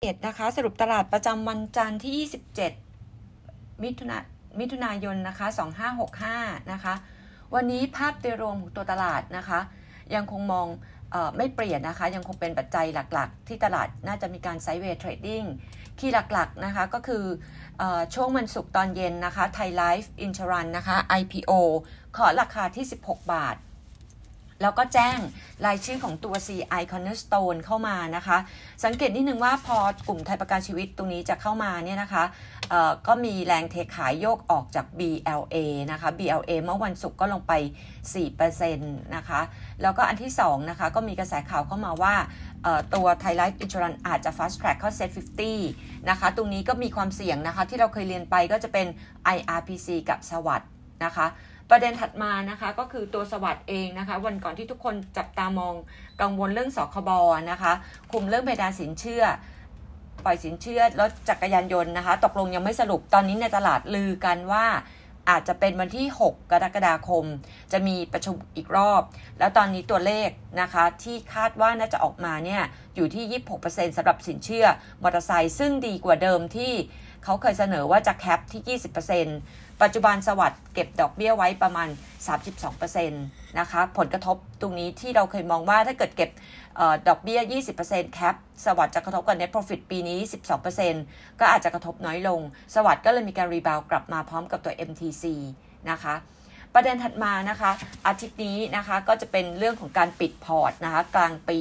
เดนะคะสรุปตลาดประจำวันจันทร์ที่ 27 มิถุนามิถุนายนนะคะ 2565 นะคะ วันนี้ภาพโดยรวมของตัวตลาดนะคะ ยังคงมองออไม่เปลี่ยนนะคะ ยังคงเป็นปัจจัยหลักๆ ที่ตลาดน่าจะมีการ sideway trading key หลักๆนะคะก็คืออช่วงวันศุกร์ตอนเย็นนะคะ Thai Life Insurance นะคะ IPO ขอราคาที่ 16 บาท แล้วก็แจ้งรายชื่อของตัว CI Cornerstone เข้ามานะคะ สังเกตนิดนึงว่าพอกลุ่มไทยประกันชีวิตตรงนี้จะเข้ามาเนี่ยนะคะก็มีแรงเทขายโยกออกจาก BLA นะคะ BLA เมื่อวันศุกร์ก็ลงไป 4%นะคะ แล้วก็อันที่2นะคะก็มีกระแสข่าวเข้ามาว่าตัว Thai Life Insurance อาจจะ fast track เข้า Set 50 นะคะ ตรงนี้ก็มีความเสี่ยงนะคะ ที่เราเคยเรียนไปก็จะเป็น IRPC กับสวัสด์นะคะ ประเด็นถัดมานะคะก็คือตัวสวัสด์เองนะคะ วันก่อนที่ทุกคนจับตามองกังวลเรื่องสคบนะคะคุมเรื่องเพดานสินเชื่อ ปล่อยสินเชื่อรถจักรยานยนต์นะคะ ตกลงยังไม่สรุปตอนนี้ในตลาดลือกันว่าอาจจะเป็นวันที่ 6 กรกฎาคม จะมีประชุมอีกรอบ แล้วตอนนี้ตัวเลขนะคะที่คาดว่าน่าจะออกมาเนี่ยอยู่ที่ 26%สำหรับสินเชื่อมอเตอร์ไซค์ซึ่งดีกว่าเดิมที่ เขาเคยเสนอว่าจะ cap ที่ 20%ปัจจุบัน SAWAD เก็บดอกเบี้ยไว้ประมาณ 32%นะคะ ผลกระทบตรงนี้ที่เราเคยมองว่าถ้าเกิดเก็บออดอกเบี้ย 20% cap SAWAD จะกระทบกับ net profit ปีนี้ 12%ก็อาจจะกระทบน้อยลง SAWAD ก็เลยมีการ rebound กลับมาพร้อมกับตัว MTC นะคะประเด็นถัดมานะคะอาทิตย์นี้นะคะก็จะเป็นเรื่องของการปิดพอร์ตนะคะกลางปี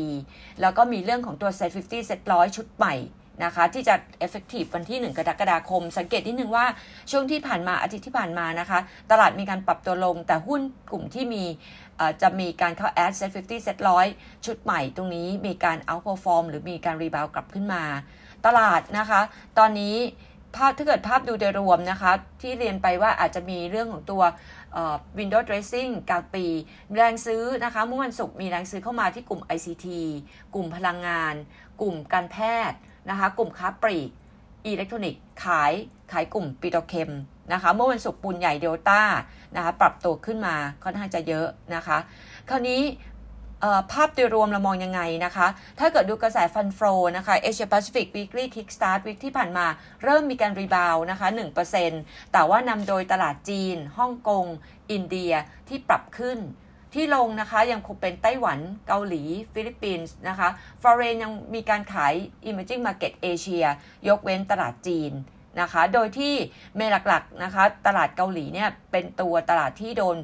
แล้วก็มีเรื่องของตัว Set 50 Set 100 ชุดใหม่ นะคะที่จะ effective วันที่ 1 กรกฎาคม สังเกตนิดนึงว่าช่วงที่ผ่านมาอาทิตย์ที่ผ่านมานะคะ ตลาดมีการปรับตัวลง แต่หุ้นกลุ่มที่มีจะมีการเข้า add set 50 set 100 ชุดใหม่ตรงนี้มีการ outperform หรือมีการ rebound กลับขึ้นมา ตลาดนะคะ ตอนนี้ภาพถ้าเกิดภาพดูโดยรวมนะคะ ที่เรียนไปว่าอาจจะมีเรื่องของตัว window dressing กลางปีแรงซื้อนะคะเมื่อวันศุกร์มีแรงซื้อเข้ามาที่กลุ่ม ICT กลุ่มพลังงาน กลุ่มการแพทย์ นะคะ กลุ่มค้าปลีกอิเล็กทรอนิกส์ขายขายกลุ่มปิโตรเคมีนะคะ เมื่อวันศุกร์ปูนใหญ่เดลต้านะคะ ปรับตัวขึ้นมาค่อนข้างจะเยอะนะคะ คราวนี้ภาพโดยรวมเรามองยังไงนะคะ ถ้าเกิดดูกระแส fund flow นะคะ Asia Pacific Weekly Kickstart Week ที่ผ่านมาเริ่มมีการ rebound นะคะ 1%แต่ว่านำโดยตลาดจีน ฮ่องกง อินเดียที่ปรับขึ้น ที่ลงนะคะยังคงเป็นไต้หวันเกาหลี ฟิลิปปินส์นะคะ foreign ยังมีการขาย emerging market เอเชียยกเว้นตลาดจีนนะคะโดยที่ main หลักๆนะคะตลาดเกาหลีเนี่ยเป็นตัวตลาดที่โดน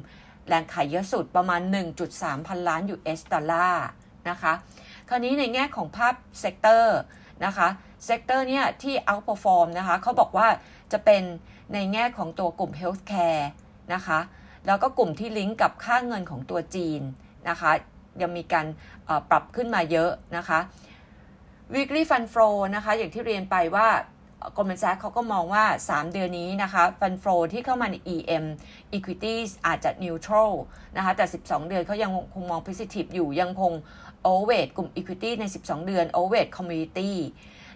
แรงขายเยอะสุดประมาณ 1.3 พันล้าน US ดอลลาร์นะคะคราวนี้ในแง่ของภาพ sector นะคะ sector เนี่ยที่ outperform นะคะเขาบอกว่าจะเป็นในแง่ของตัวกลุ่ม healthcare นะคะ แล้วก็กลุ่มที่ลิงก์กับค่าเงินของตัวจีนนะคะยังมีการปรับขึ้นมาเยอะนะคะ weekly fund flow นะคะอย่างที่เรียนไปว่า Goldman Sachs เขาก็มองว่า 3 เดือนนี้นะคะ fund flow ที่เข้ามาใน EM equities อาจจะ neutral นะคะแต่ 12 เดือนเขายังคงมอง positive อยู่ยังคง overweight กลุ่ม equity ใน 12 เดือน overweight commodity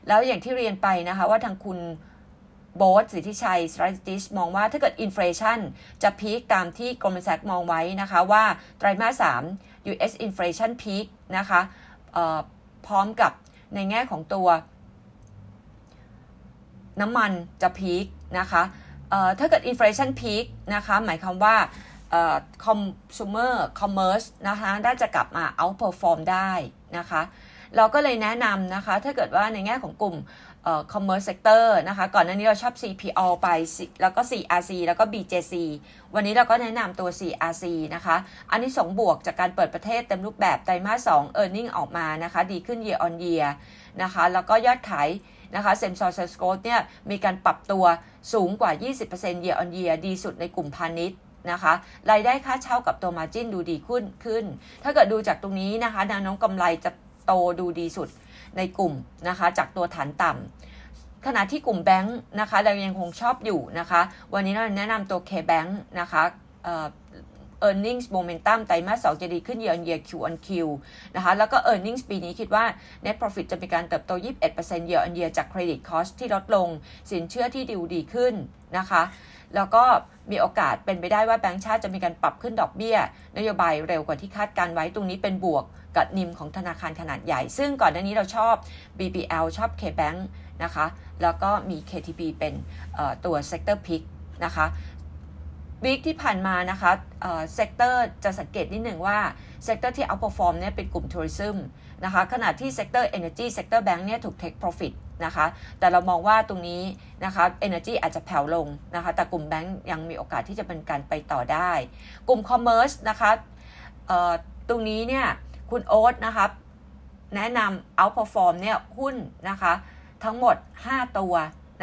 แล้วอย่างที่เรียนไปนะคะว่าทางคุณ โบสสิทธิชัย s t r a t e g i s มองว่าถ้าเกิดอินฟลชันจะพีคตามที่ Goldman Sachs มองไว้นะคะว่าไตรมาส 3 US inflation peak นะคะพร้อมกับในแง่ของตัวน้ำมันจะพีคนะคะถ้าเกิด inflation peak นะคะหมายความว่า consumer commerce นะคะได้จะกลับมา outperform ได้นะคะเราก็เลยแนะนำนะคะ ถ้าเกิดว่าในแง่ของกลุ่ม commerce sector นะคะ ก่อนหน้านี้เราชอบ CPO ไป แล้วก็ CRC แล้วก็ BJC วันนี้เราก็แนะนำตัว CRC นะคะ อันนี้สองบวกจากการเปิดประเทศเต็มรูปแบบไตรมาส2 e a r n i n g ออกมานะคะ ดีขึ้น year on year นะคะ แล้วก็ยอดขายนะคะเซมซอร์เซสโกเนี่ย มีการปรับตัวสูงกว่า 20% year on year ดีสุดในกลุ่มพาณิชย์นะคะรายได้ค่าเช่ากับตัวมาจิ้นดูดีขึ้นขึ้น ถ้าเกิดดูจากตรงนี้นะคะแนวโน้มกำไรจะโตดูดีสุด ในกลุ่มนะคะ จากตัวฐานต่ำขณะที่กลุ่มแบงค์นะคะเรายังคงชอบอยู่นะคะ วันนี้เราแนะนำตัว K-Bank นะคะ เออ earnings momentum ไตรมาส2จะดีขึ้น year on year Q on Q นะคะแล้วก็ earnings ปีนี้คิดว่า net profit จะมีการเติบโต 21% year on year จาก credit cost ที่ลดลง สินเชื่อที่ดีดีขึ้นนะคะแล้วก็มีโอกาสเป็นไปได้ว่าแบงก์ชาติจะมีการปรับขึ้นดอกเบี้ย นโยบายเร็วกว่าที่คาดการณ์ไว้ตรงนี้เป็นบวกกับ NIM ของธนาคารขนาดใหญ่ ซึ่งก่อนหน้านี้เราชอบ BBL ชอบ KBank นะคะ แล้วก็มี KTB เป็นตัว sector pick นะคะ week ที่ผ่านมานะคะ sector จะสังเกตนิดหนึ่งว่า sector ที่ outperform เนี่ยเป็นกลุ่มทัวริซึมนะคะขณะที่เซกเตอร์ energy เซกเตอร์แบงค์เนี่ยถูก take profit นะคะแต่เรามองว่าตรงนี้นะคะ energy อาจจะแผ่วลงนะคะแต่กลุ่มแบงค์ยังมีโอกาสที่จะเป็นการไปต่อได้ กลุ่ม commerce นะคะตรงนี้เนี่ยคุณโอ๊ตนะคะแนะนำ outperform เนี่ยหุ้นนะคะทั้งหมด 5 ตัว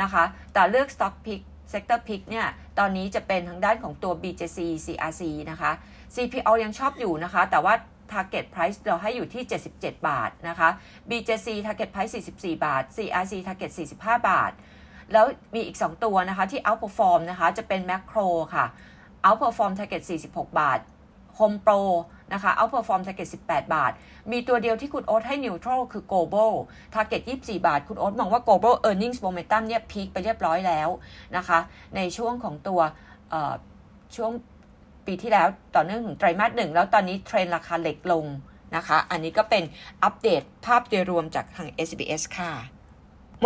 นะคะแต่เลือก stock pick sector pick เนี่ย ตอนนี้จะเป็นทางด้านของตัว BJC CRC นะคะ CPO ยังชอบอยู่นะคะ แต่ว่า target price เราให้อยู่ที่ 77 บาทนะคะ BJC target price 44 บาท CRC target 45 บาท แล้วมีอีก 2 ตัวนะคะที่ outperform นะคะ จะเป็น macro ค่ะ outperform target 46 บาท Home Pro นะคะ outperform target 18 บาท มีตัวเดียวที่คุณโอ๊ตให้ neutral คือ global target 24 บาท คุณโอ๊ตมองว่า global earnings momentum เนี่ยพีคไปเรียบร้อยแล้วนะคะ ในช่วงของตัวช่วงปีที่แล้วต่อเนื่องถึงไตรมาสหนึ่งแล้วตอนนี้เทรนราคาเหล็กลงนะคะ อันนี้ก็เป็นอัปเดตภาพโดยรวมจากทาง SBS ค่ะ